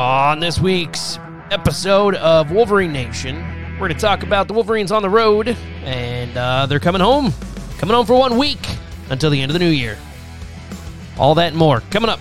On this week's episode of Wolverine Nation, we're going to talk about the Wolverines on the road, and uh, they're coming home. Coming home for one week until the end of the new year. All that and more coming up.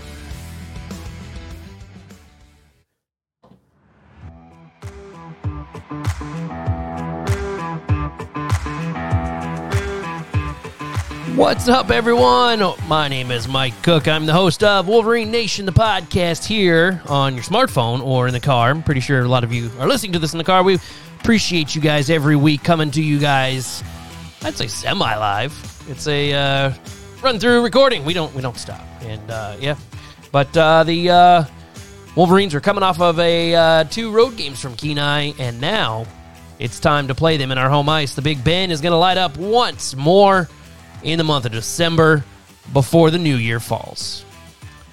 What's up, everyone? My name is Mike Cook. I'm the host of Wolverine Nation, the podcast here on your smartphone or in the car. I'm pretty sure a lot of you are listening to this in the car. We appreciate you guys every week coming to you guys. I'd say semi live. It's a uh, run through recording. We don't we don't stop, and uh, yeah. But uh, the uh, Wolverines are coming off of a uh, two road games from Kenai, and now it's time to play them in our home ice. The Big Ben is going to light up once more in the month of December before the new year falls.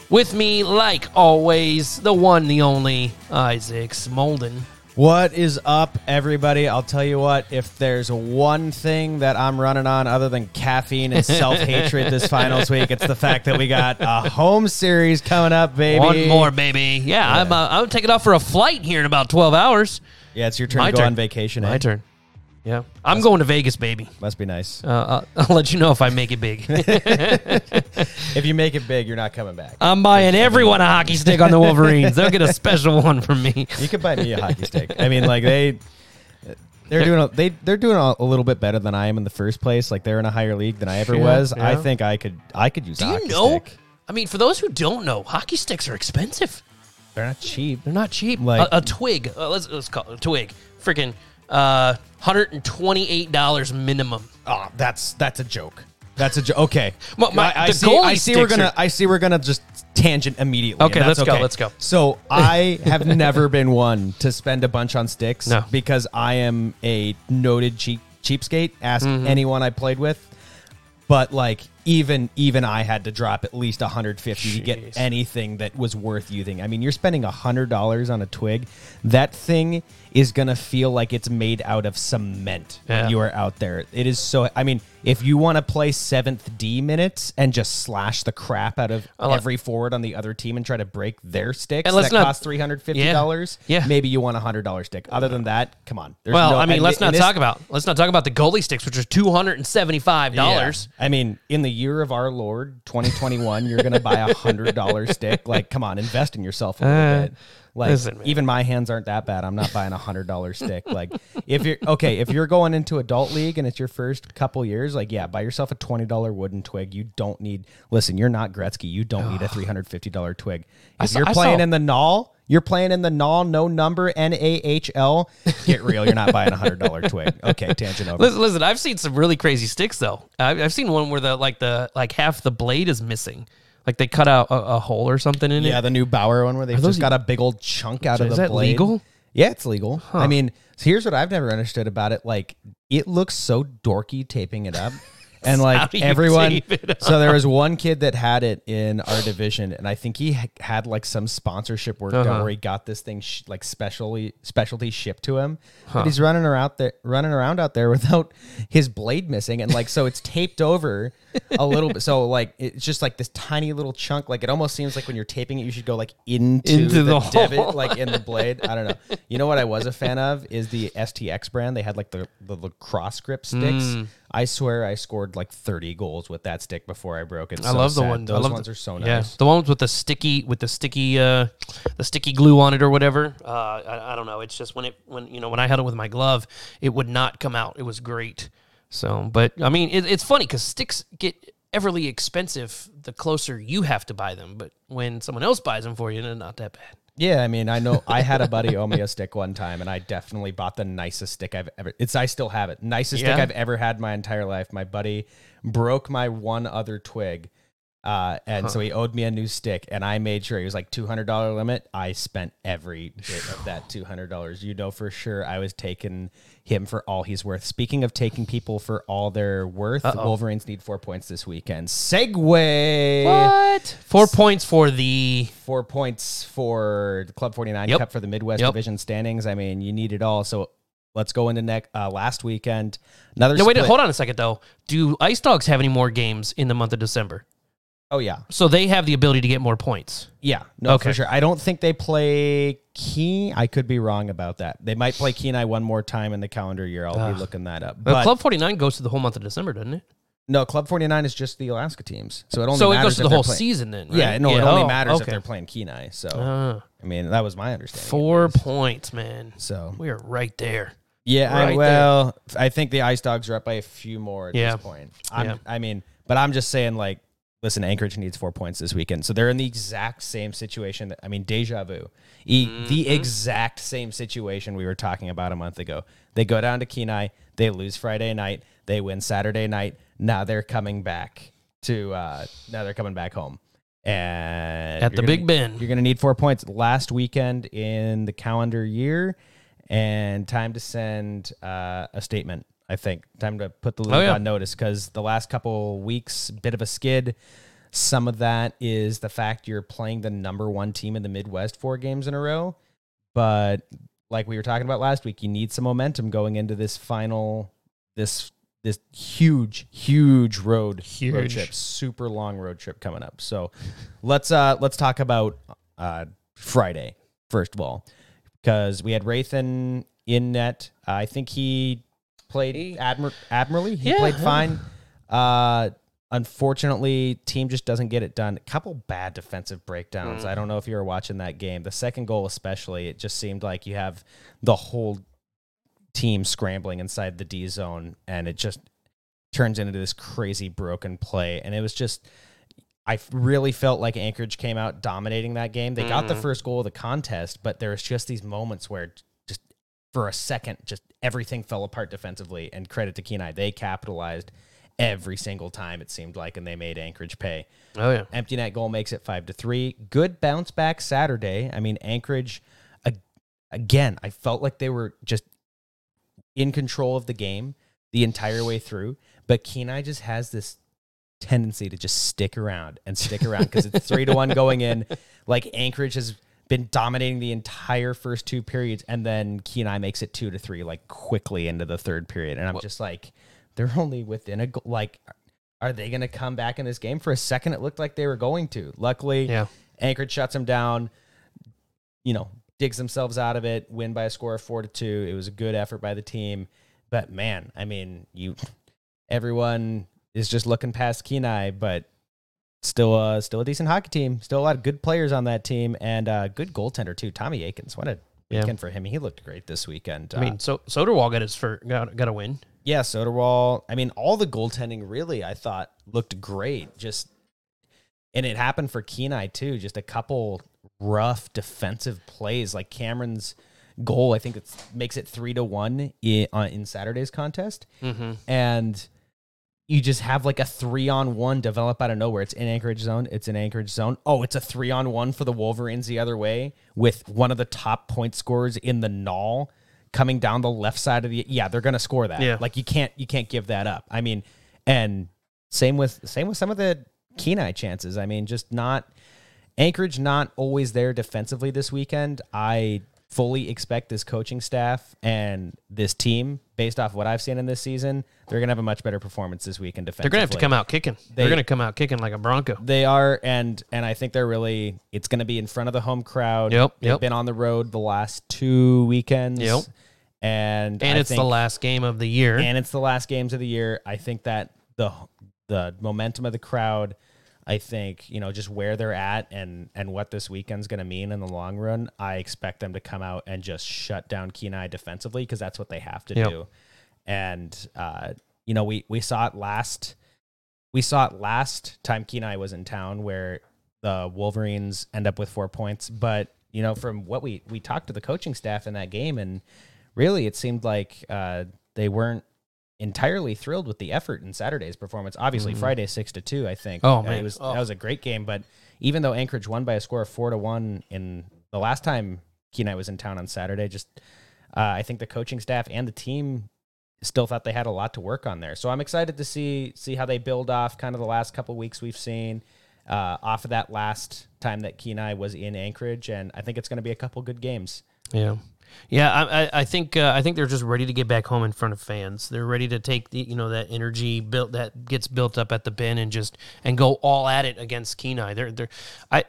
With me, like always, the one, the only Isaac Smolden. What is up, everybody? I'll tell you what, if there's one thing that I'm running on other than caffeine and self hatred this finals week, it's the fact that we got a home series coming up, baby. One more, baby. Yeah, I'm, uh, I'm taking off for a flight here in about 12 hours. Yeah, it's your turn My to go turn. on vacation. My eh? turn. Yeah. I'm going to Vegas, baby. Must be nice. Uh, I'll, I'll let you know if I make it big. If you make it big, you're not coming back. I'm buying everyone a hockey stick on the Wolverines. They'll get a special one from me. You could buy me a hockey stick. I mean, like they. They're doing a, they they're doing a, a little bit better than I am in the first place. Like they're in a higher league than I ever Yeah, was. I yeah. think I could I could use. Do a you hockey know? Stick. I mean, for those who don't know, hockey sticks are expensive. They're not cheap. They're not cheap. Like- a, a twig, uh, let's, let's call it a twig, freaking uh, hundred and twenty-eight dollars minimum. Oh, that's that's a joke. That's a joke. Okay, My- my- I, see. I see. We're gonna. are- I see. We're gonna just tangent immediately. Okay, let's go, let's go. So I have never been one to spend a bunch on sticks No. because I am a noted cheap cheapskate. Ask Mm-hmm. anyone I played with. But like even even I had to drop at least 150 to get anything that was worth using. I mean, you're spending $100 on a twig. That thing is going to feel like it's made out of cement Yeah. when you are out there. It is so I mean, if you want to play 7th D minutes and just slash the crap out of like- every forward on the other team and try to break their sticks that not- cost $350, Yeah. Yeah. maybe you want a $100 stick. Other than that, come on. There's Well, no- I mean, let's not this- talk about let's not talk about the goalie sticks, which are two hundred and seventy-five dollars. Yeah. I mean, in the year of our Lord 2021, you're going to buy a hundred dollar stick. Like, come on, invest in yourself a little Uh, bit. Like, listen, even my hands aren't that bad. I'm not buying a hundred dollar stick. Like, if you're okay, if you're going into adult league and it's your first couple years, like, yeah, buy yourself a twenty dollar wooden twig. You don't need. Listen, you're not Gretzky. You don't need a three hundred fifty dollar twig. If saw- you're playing in the null. You're playing in the null, no number, N A H L. Get real. You're not buying a hundred dollar twig. Okay, tangent over. Listen, listen, I've seen some really crazy sticks though. I've, I've seen one where the like the like half the blade is missing, like they cut out a, a hole or something in it. Yeah, it. the new Bauer one where they've those- just got a big old chunk out of the Is that blade. legal? Yeah, it's legal. I mean, so here's what I've never understood about it. Like, it looks so dorky taping it up. And like everyone, so there was one kid that had it in our division, and I think he ha- had like some sponsorship work done Uh-huh. where he got this thing sh- like specially specialty shipped to him. But he's running around there, running around out there without his blade missing, and like so it's taped over a little bit. So like it's just like this tiny little chunk. Like it almost seems like when you're taping it, you should go like into, Into the, the hole. divot, like in the blade. I don't know. You know what I was a fan of is the STX brand. They had like the the lacrosse grip sticks. Mm. I swear I scored like 30 goals with that stick before I broke it. I So love the sad. one. Those I love ones the- are so Yeah, nice. the ones with the sticky with the sticky uh the sticky glue on it or whatever. Uh, I, I don't know. It's just when it when you know when I held it with my glove, it would not come out. It was great. So, but I mean, it, it's funny because sticks get everly expensive the closer you have to buy them. But when someone else buys them for you, they're not that bad. Yeah, I mean, I know I had a buddy owe me a stick one time, and I definitely bought the nicest stick I've ever. It's I still have it, nicest stick I've ever had my entire life. My buddy broke my one other twig, uh, and so he owed me a new stick, and I made sure he was like two hundred dollar limit. I spent every bit of that two hundred dollars. You know for sure I was taking him for all he's worth. Speaking of taking people for all they're worth, the Wolverines need four points this weekend. Segue. What? Four points for the. Four points for the Club 49 Yep. Cup for the Midwest Yep. Division standings. I mean, you need it all. So let's go into next uh, last weekend. Another No, wait. split. Hold on a second though. Do Ice Dogs have any more games in the month of December? Oh yeah, So they have the ability to get more points. yeah, no, Okay. for sure. I don't think they play Key. I could be wrong about that. They might play Kenai one more time in the calendar year. I'll Ugh. be looking that up. But Club 49 goes to the whole month of December, doesn't it? no, Club Forty Nine is just the Alaska teams, so it only So it goes to the whole playing- season then, right? Yeah, no, it only oh, matters if they're playing Kenai. So Ah, I mean, that was my understanding. four points, man. So We are right there. Yeah, I, Right there. well, I think the Ice Dogs are up by a few more at Yeah. this point. I'm, Yeah. I mean, but I'm just saying, like, listen, Anchorage needs four points this weekend, so they're in the exact same situation. That I mean, deja vu, e- Mm-hmm. the exact same situation we were talking about a month ago. They go down to Kenai, they lose Friday night, they win Saturday night. Now they're coming back to, uh, now they're coming back home. And At the Big Ben. you're going to need four points last weekend in the calendar year, and time to send uh, a statement. I think time to put the league Oh, yeah. on notice because the last couple weeks, bit of a skid. Some of that is the fact you're playing the number one team in the Midwest four games in a row, but like we were talking about last week, you need some momentum going into this final, this this huge, huge road road trip, super long road trip coming up. So let's uh let's talk about uh Friday first of all because we had Rathan in net. I think he played admir- admirably. He Yeah, played fine. Uh unfortunately, team just doesn't get it done. A couple bad defensive breakdowns. Mm. I don't know if you were watching that game. The second goal especially, it just seemed like you have the whole team scrambling inside the D zone and it just turns into this crazy broken play and it was just I really felt like Anchorage came out dominating that game. They got the Mhm. first goal of the contest, but there was just these moments where for a second, just everything fell apart defensively. And credit to Kenai, they capitalized every single time it seemed like, and they made Anchorage pay. Oh yeah. Empty net goal makes it five to three. Good bounce back Saturday. I mean, Anchorage again. I felt like they were just in control of the game the entire way through, but Kenai just has this tendency to just stick around and stick around because it's three to one going in. Like Anchorage has been dominating the entire first two periods, and then Kenai makes it two to three like quickly into the third period, and I'm What- just like, they're only within a goal. Like, are they going to come back in this game? For a second, it looked like they were going to. Luckily, Yeah. Anchorage shuts them down. You know, digs themselves out of it. Win by a score of four to two. It was a good effort by the team, but man, I mean, you, everyone is just looking past Kenai, but still, uh, still a decent hockey team. Still a lot of good players on that team, and uh, good goaltender too. Tommy Aikens, what a Yeah. weekend for him. He looked great this weekend. I mean, so Soderwall got his for got, got a win. Yeah, Soderwall. I mean, all the goaltending really, I thought looked great. Just, and it happened for Kenai too. Just a couple rough defensive plays, like Cameron's goal. I think it makes it three to one in, uh, in Saturday's contest, Mm-hmm. and you just have like a three on one develop out of nowhere. It's in Anchorage zone. It's in Anchorage zone. Oh, it's a three on one for the Wolverines the other way with one of the top point scorers in the null coming down the left side of the yeah they're gonna score that Yeah. like you can't you can't give that up i mean and same with same with some of the kenai chances i mean just not anchorage not always there defensively this weekend i fully expect this coaching staff and this team based off what i've seen in this season they're gonna have a much better performance this weekend They're gonna have to come out kicking. They, are gonna come out kicking like a Bronco. they are, and and I think they're really. It's going to be in front of the home crowd. Yep, They've yep. been on the road the last two weekends. Yep. and And I it's the last game of the year. and it's the last games of the year. I think that the the momentum of the crowd. I think you know just where they're at and and what this weekend's going to mean in the long run. I expect them to come out and just shut down Kenai defensively because that's what they have to Yep. do. And uh, you know we we saw it last we saw it last time Kenai was in town where the Wolverines end up with four points. But you know, from what we we talked to the coaching staff in that game, and really, it seemed like uh, they weren't entirely thrilled with the effort in Saturday's performance. Obviously, Friday six to two, I think. Oh, Uh, man. it was Oh. that was a great game. But even though Anchorage won by a score of four to one in the last time Kenai was in town on Saturday, just uh, I think the coaching staff and the team still thought they had a lot to work on there. So I'm excited to see see how they build off kind of the last couple weeks we've seen uh, off of that last time that Kenai was in Anchorage, and I think it's going to be a couple good games. yeah. Yeah, I, I, think uh, I think they're just ready to get back home in front of fans. They're ready to take the you know that energy built that gets built up at the bin and just and go all at it against Kenai. They're they're I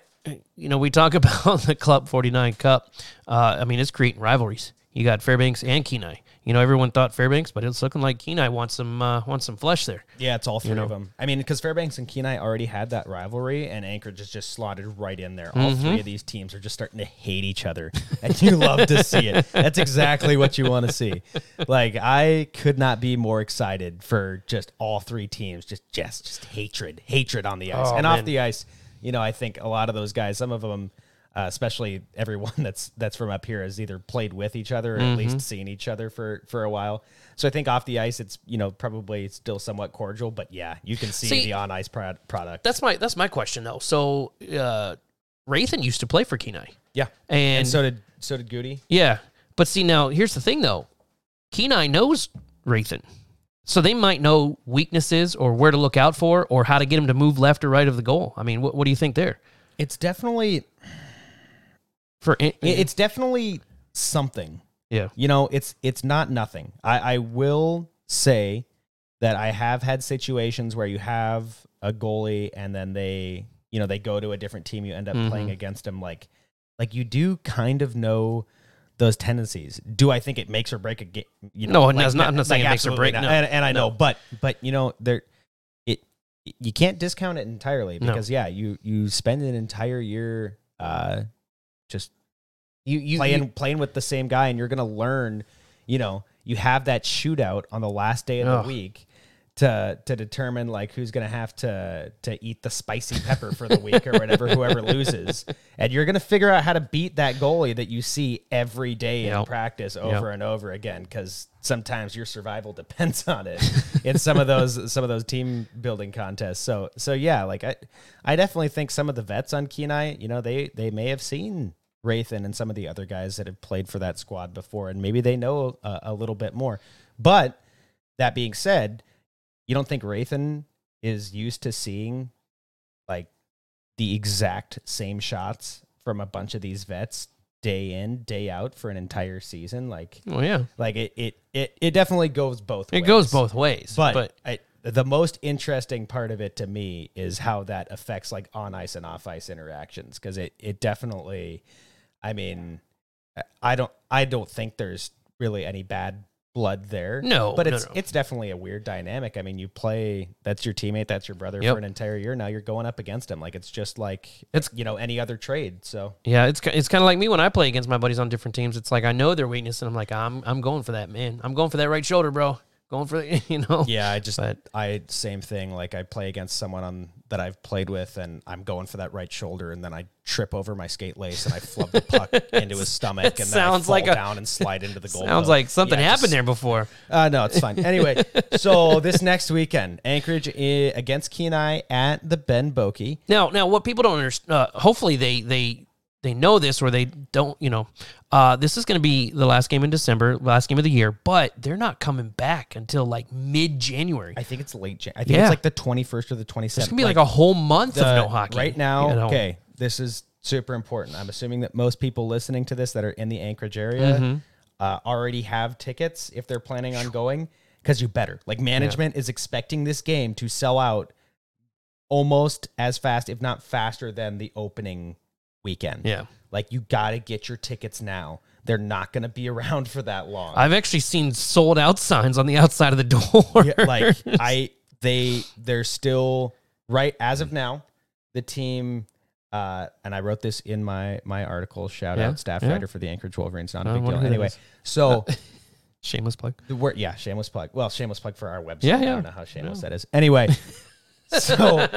you know we talk about the Club Forty Nine Cup. Uh, I mean it's creating rivalries. You got Fairbanks and Kenai. You know everyone thought Fairbanks, but it's looking like Kenai wants some uh, wants some flesh there. Yeah, it's all three know? of them. I mean, because Fairbanks and Kenai already had that rivalry, and Anchorage is just slotted right in there. All three of these teams are just starting to hate each other, and you love to see it. That's exactly what you want to see. Like, I could not be more excited for just all three teams. Just, just, just hatred, hatred on the ice Oh, and man. off the ice. You know, I think a lot of those guys, some of them. Uh, especially everyone that's that's from up here has either played with each other or Mm-hmm. at least seen each other for for a while. So I think off the ice, it's you know probably still somewhat cordial, but yeah, you can see, See- the on ice pro- product. That's my that's my question though. So uh, Rathan used to play for Kenai, Yeah, and, and so did so did Goody. Yeah. But see, now here's the thing, though. Kenai knows Rathan. So they might know weaknesses or where to look out for or how to get him to move left or right of the goal. I mean, what, what do you think there? It's definitely For it- it's definitely something. yeah. You know, it's it's not nothing. I, I will say that I have had situations where you have a goalie and then they you know they go to a different team. You end up Mm-hmm. playing against them. Like like you do kind of know those tendencies. Do I think it makes or break a game? You know No, know, it does not- I'm not saying it makes or break, no. And, and I know, but but you know there it you can't discount it entirely No. because yeah, you you spend an entire year uh just You, you, playing you- playing with the same guy and you're gonna learn you know you have that shootout on the last day of Ugh. the week to to determine like who's gonna have to to eat the spicy pepper for the week or whatever whoever loses. And you're gonna figure out how to beat that goalie that you see every day in practice over and over again because sometimes your survival depends on it in some of those some of those team building contests. So so yeah like i i definitely think some of the vets on kenai you know they they may have seen Rathan and some of the other guys that have played for that squad before, and maybe they know a, a little bit more. But that being said, you don't think Rathan is used to seeing like the exact same shots from a bunch of these vets day in, day out for an entire season? Like, well, yeah. like it, it, it, it definitely goes both. Ways. It ways. goes both ways. But, but I, the most interesting part of it to me is how that affects like on ice and off ice interactions because it it definitely, I mean, I don't I don't think there's really any bad blood there. No, but no, it's no. it's definitely a weird dynamic. I mean, you play that's your teammate, that's your brother Yep. for an entire year. Now you're going up against him like it's just like It's- it's you know any other trade. So yeah, it's it's kind of like me when I play against my buddies on different teams. It's like I know their weakness, and I'm like, I'm I'm going for that man. I'm going for that right shoulder, bro. Going for the, you know. Yeah, I just But- I same thing. Like I play against someone on that I've played with, and I'm going for that right shoulder, and then I trip over my skate lace and I flub the puck into his stomach, and then sounds like a- down and slide into the goal. Sounds post. like something Yeah, happened just- there before. Uh, no, it's fine. Anyway, so this next weekend, Anchorage against Kenai at the Ben Boeke. Now, now, what people don't understand, uh, hopefully they they they know this or they don't. You know, uh, this is going to be the last game in December, last game of the year, but they're not coming back until like mid January. I think it's late. Jan- I think Yeah. it's like the 21st or the 27th. It's gonna be like, a whole month the- of no hockey Right now, at home. okay, this is super important. I'm assuming that most people listening to this that are in the Anchorage area Mm-hmm. uh, already have tickets if they're planning on going, because you better. Like management is expecting this game to sell out almost as fast, if not faster, than the opening weekend. Yeah, Like you got to get your tickets now. They're not going to be around for that long. I've actually seen sold out signs on the outside of the door. Yeah, like I they they're still right as of now. The team uh and I wrote this in my my article. Shout Yeah, out staff yeah. writer for the Anchorage Wolverines. Not a big deal. Anyway, so shameless plug. the word yeah, shameless plug. Well, shameless plug for our website. Yeah, yeah. I don't know how shameless that is. Anyway, so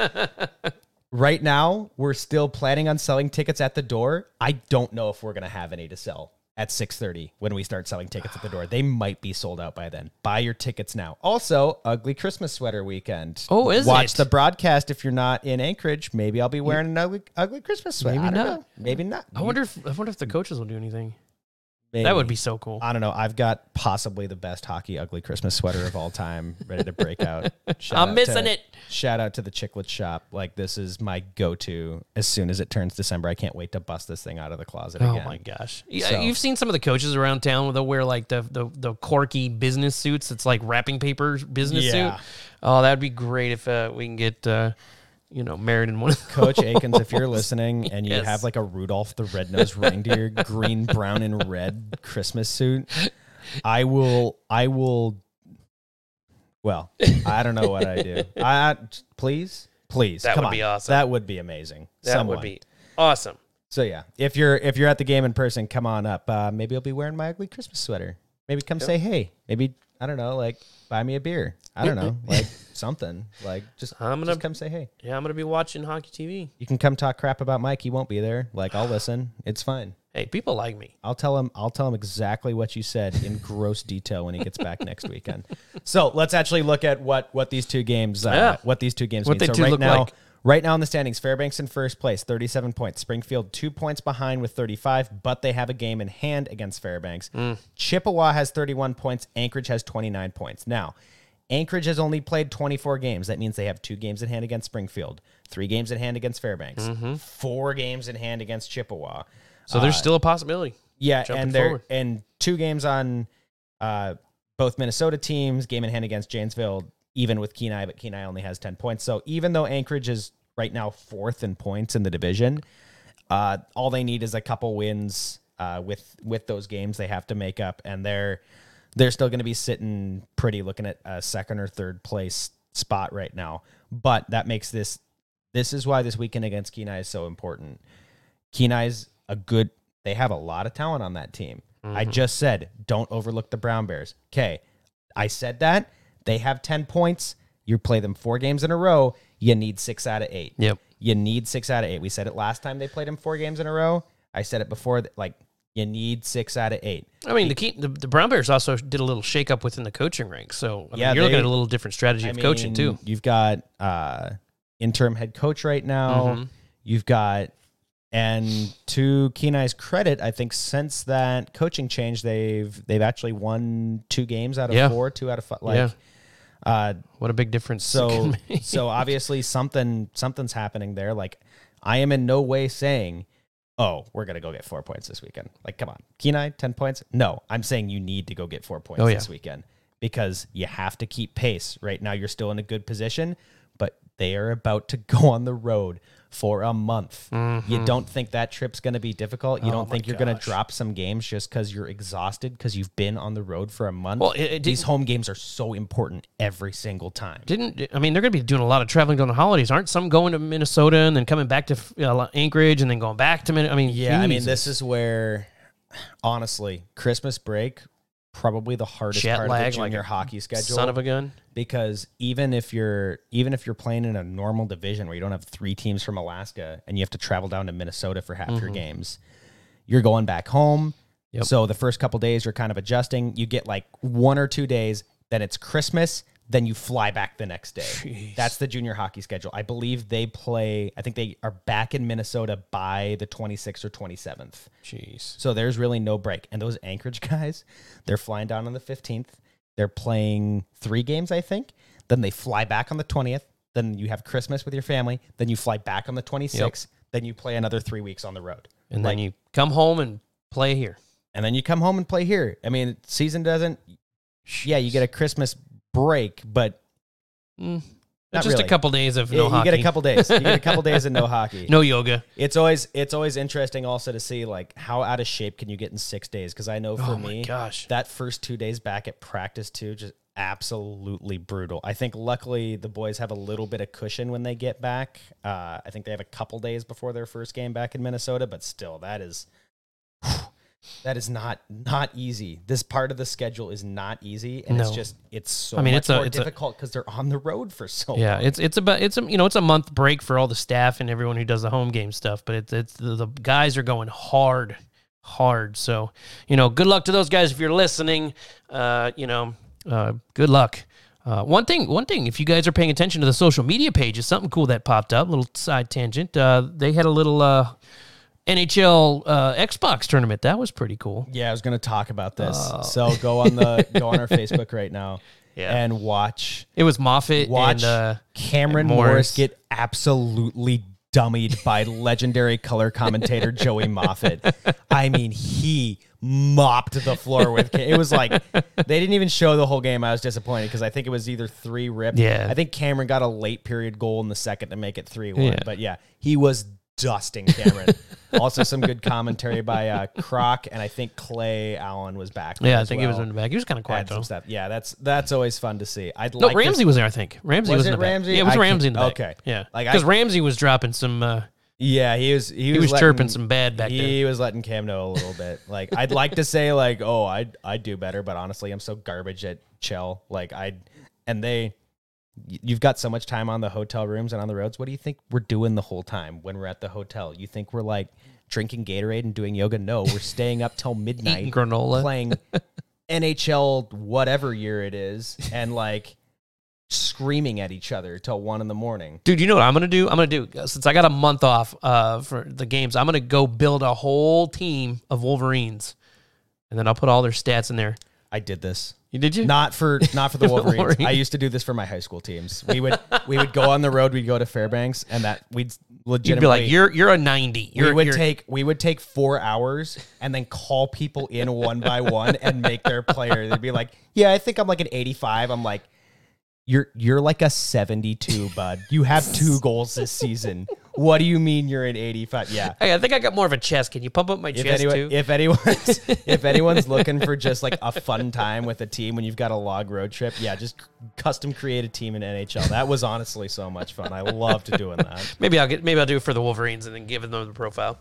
right now we're still planning on selling tickets at the door. I don't know if we're gonna have any to sell at 6:30 when we start selling tickets at the door. They might be sold out by then. Buy your tickets now. Also, ugly Christmas sweater weekend. Oh, is Watch it? the broadcast if you're not in Anchorage. Maybe I'll be wearing an ugly ugly Christmas sweater. Maybe don't not. know. Maybe not. I wonder if I wonder if the coaches will do anything. That would be so cool. I don't know. I've got possibly the best hockey ugly Christmas sweater of all time, ready to break out. Shout I'm out missing to- it. Shout out to the Chiclet Shop. Like this is my go-to. As soon as it turns December, I can't wait to bust this thing out of the closet Oh again. my gosh! Yeah, So- you've seen some of the coaches around town. They'll wear like the the, the quirky business suits. It's like wrapping paper business Yeah. suit. Oh, that'd be great if uh, we can get uh, you know married in one. Of Coach Akins, if you're listening and you Yes. have like a Rudolph the Red-Nosed Reindeer green, brown, and red Christmas suit, I will. I will. Well, I don't know what I do. I please, please, That would on. be awesome. That would be amazing. that Someone. would be awesome. So yeah, if you're if you're at the game in person, come on up. Uh, maybe I'll be wearing my ugly Christmas sweater. Maybe come say hey. Maybe I don't know, like buy me a beer. I don't know, like something. Like just I'm gonna- just come say hey. Yeah, I'm gonna be watching hockey TV. You can come talk crap about Mike. He won't be there. Like I'll listen. It's fine. Hey, people like me. I'll tell him. I'll tell him exactly what you said in gross detail when he gets back next weekend. So let's actually look at what what these two games. Uh, Yeah. What these two games What mean. they so right look now, like. Right now in the standings, Fairbanks in first place, thirty-seven points. Springfield two points behind with thirty-five, but they have a game in hand against Fairbanks. Mm. Chippewa has thirty-one points. Anchorage has twenty-nine points. Now. Anchorage has only played 24 games. That means they have two games in hand against Springfield, three games in hand against Fairbanks, Mm-hmm. four games in hand against Chippewa. So there's still a possibility. Yeah, and they're forward. and two games on uh, both Minnesota teams, game in hand against Janesville, even with Kenai, but Kenai only has ten points. So even though Anchorage is right now fourth in points in the division, uh, all they need is a couple wins uh, with with those games they have to make up, and they're they're still going to be sitting pretty, looking at a second or third place spot right now. But that makes this this is why this weekend against Kenai is so important. Kenai's a good. They have a lot of talent on that team. I just said don't overlook the Brown Bears. Okay, I said that they have ten points. You play them four games in a row. You need six out of eight. Yep. You need six out of eight. We said it last time they played them four games in a row. I said it before. That, like you need six out of eight. I mean, the, key, the the Brown Bears also did a little shakeup within the coaching ranks. So I mean, Yeah, you're looking at a little different strategy I of coaching too. You've got uh, interim head coach right now. Mhm. You've got, and to Kenai's credit, I think since that coaching change, they've they've actually won two games out of Yeah. four, two out of five. Like, Yeah. Uh, What a big difference. so so obviously something something's happening there. Like, I am in no way saying. Oh, we're gonna go get four points this weekend. Like, come on, Kenai, ten points. No, I'm saying you need to go get four points Oh, yeah. this weekend because you have to keep pace. Right now, you're still in a good position, but they are about to go on the road for a month. You don't think that trip's going to be difficult? You Mm-hmm. Oh don't think you're going to drop some games just because you're exhausted because you've been on the road for a month? Well, it- it These home games are so important every single time. Didn't I mean they're going to be doing a lot of traveling during the holidays? Aren't some going to Minnesota and then coming back to uh, Anchorage and then going back to Min? I mean, Yeah, I mean, this is where, honestly, Christmas break probably the hardest Jet part lag, of the like junior a hockey schedule. son of a gun. because even if you're even if you're playing in a normal division where you don't have three teams from Alaska and you have to travel down to Minnesota for half your mm-hmm. games, you're going back home. Yep. So the first couple days you're kind of adjusting. You get like one or two days, then it's Christmas, then you fly back the next day. Jeez. That's the junior hockey schedule. I believe they play. I think they are back in Minnesota by the 26th or 27th. Jeez. So there's really no break. And those Anchorage guys, they're flying down on the 15th. They're playing three games, I think. Then they fly back on the 20th. Then you have Christmas with your family. Then you fly back on the 26th. Then you play another three weeks on the road. And Like- then you come home and play here. And then you come home and play here. I mean, season doesn't, yeah, you get a Christmas break, but Mm. Not just really. a couple days of no you hockey. get a couple days. You get a couple days of no hockey. no yoga. It's always it's always interesting also to see like how out of shape can you get in six days? Because I know for oh me, gosh. that first two days back at practice too, just absolutely brutal. I think luckily the boys have a little bit of cushion when they get back. Uh, I think they have a couple days before their first game back in Minnesota, but still, that is that is not not easy. This part of the schedule is not easy, and it's just it's so I mean, much it's a- more it's difficult because they're on the road for so Yeah, long. it's it's about it's a you know it's a month break for all the staff and everyone who does the home game stuff, but it's it's the, the guys are going hard, hard. So you know, good luck to those guys if you're listening. Uh, you know, uh, good luck. Uh, one thing, one thing, if you guys are paying attention to the social media pages, something cool that popped up. Little side tangent. Uh, they had a little uh, NHL uh, Xbox tournament. That was pretty cool. Yeah, I was going to talk about this. So go on the go on our Facebook right now Yeah. and watch It was Moffat watch and uh, Cameron and Morris. Morris. get absolutely dummied by legendary color commentator Joey Moffat. I mean, he mopped the floor with. It was like they didn't even show the whole game. I was disappointed because I think it was either three ripped. Yeah. I think Cameron got a late period goal in the second to make it three one. Yeah. But yeah, he was dusting Cameron. also, some good commentary by uh, Croc and I think Clay Allen was back. yeah, I think he was in the back. He was kind of quiet Had though. stuff. Yeah, that's that's always fun to see. I'd No, like to Ramsey was there. I think Ramsey Was was, it in the back. Ramsey? Yeah, it was I Ramsey in the back. okay. yeah, Like, because Ramsey was dropping some. Uh, Yeah, he was. He, he was, letting- chirping some bad back there. He was letting Cam know a little bit. Like I'd like to say like, oh, I I do better, but honestly, I'm so garbage at chill. Like I, and they, you've got so much time on the hotel rooms and on the roads. What do you think we're doing the whole time when we're at the hotel? You think we're like drinking Gatorade and doing yoga? No, we're staying up till midnight, Eating granola. playing NHL whatever year it is, and like screaming at each other till one in the morning. Dude, you know what I'm gonna do? I'm gonna do since I got a month off uh, for the games. I'm gonna go build a whole team of Wolverines, and then I'll put all their stats in there. I did this. You did you? Not for not for the Wolverines. Wolverines. I used to do this for my high school teams. We would we would go on the road. We'd go to Fairbanks, and that we'd You'd legitimately be like, you're you're a 90. You're, we would you're- take we would take four hours and then call people in one by one and make their player. They'd be like, "Yeah, I think I'm like an 85." I'm like, "You're you're like a 72, bud. You have two goals this season. What do you mean you're in 85?" Yeah. Hey, I think I got more of a chest. Can you pump up my If, chest anyone, too? if anyone's if anyone's looking for just like a fun time with a team when you've got a log road trip, yeah, just custom create a team in NHL. That was honestly so much fun. I loved doing that. maybe I'll get maybe I'll do it for the Wolverines and then give them the profile.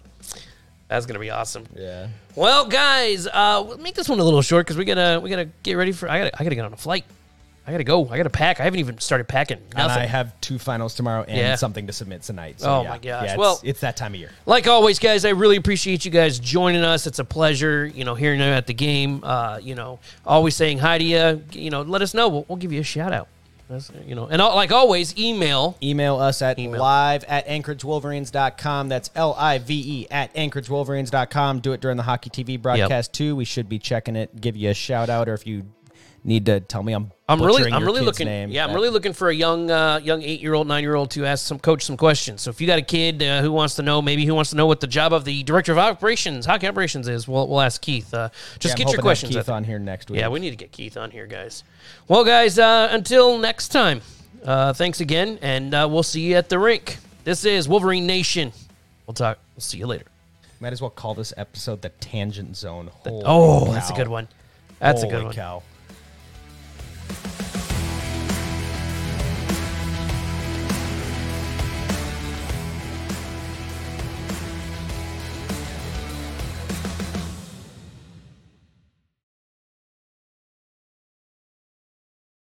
That's gonna be awesome. Yeah. Well, guys, uh, we'll make this one a little short because we gotta we gotta get ready for. I gotta I gotta get on a flight. I gotta go. I gotta pack. I haven't even started packing. And I have two finals tomorrow and Yeah. something to submit tonight. So Oh yeah. my gosh. Yeah, it's, Well- it's that time of year. like always, guys, I really appreciate you guys joining us. It's a pleasure, you know, hearing you at the game. Uh, you know, always saying hi to you. You know, let us know. We'll, we'll give you a shout out. That's, you know, and like always, email. Email us at Email. live at anchoragebewolverines.com. That's L I V E at anchoragebewolverines.com. Do it during the hockey TV broadcast too. We should be checking it, give you a shout out, or if you need to tell me I'm I'm really, I'm really looking. name, yeah, I'm really looking for a young, uh, young eight year old, nine year old to ask some coach some questions. So if you got a kid uh, who wants to know, maybe who wants to know what the job of the director of operations, hockey operations is, we'll, we'll ask Keith. Uh, just Yeah, get your questions. Keith on here next week. Yeah, we need to get Keith on here, guys. Well, guys, uh, until next time, uh, thanks again, and uh, we'll see you at the rink. This is Wolverine Nation. We'll talk. We'll see you later. Might as well call this episode the Tangent Zone. Holy Oh, that's a good one. That's Holy a good one. cow.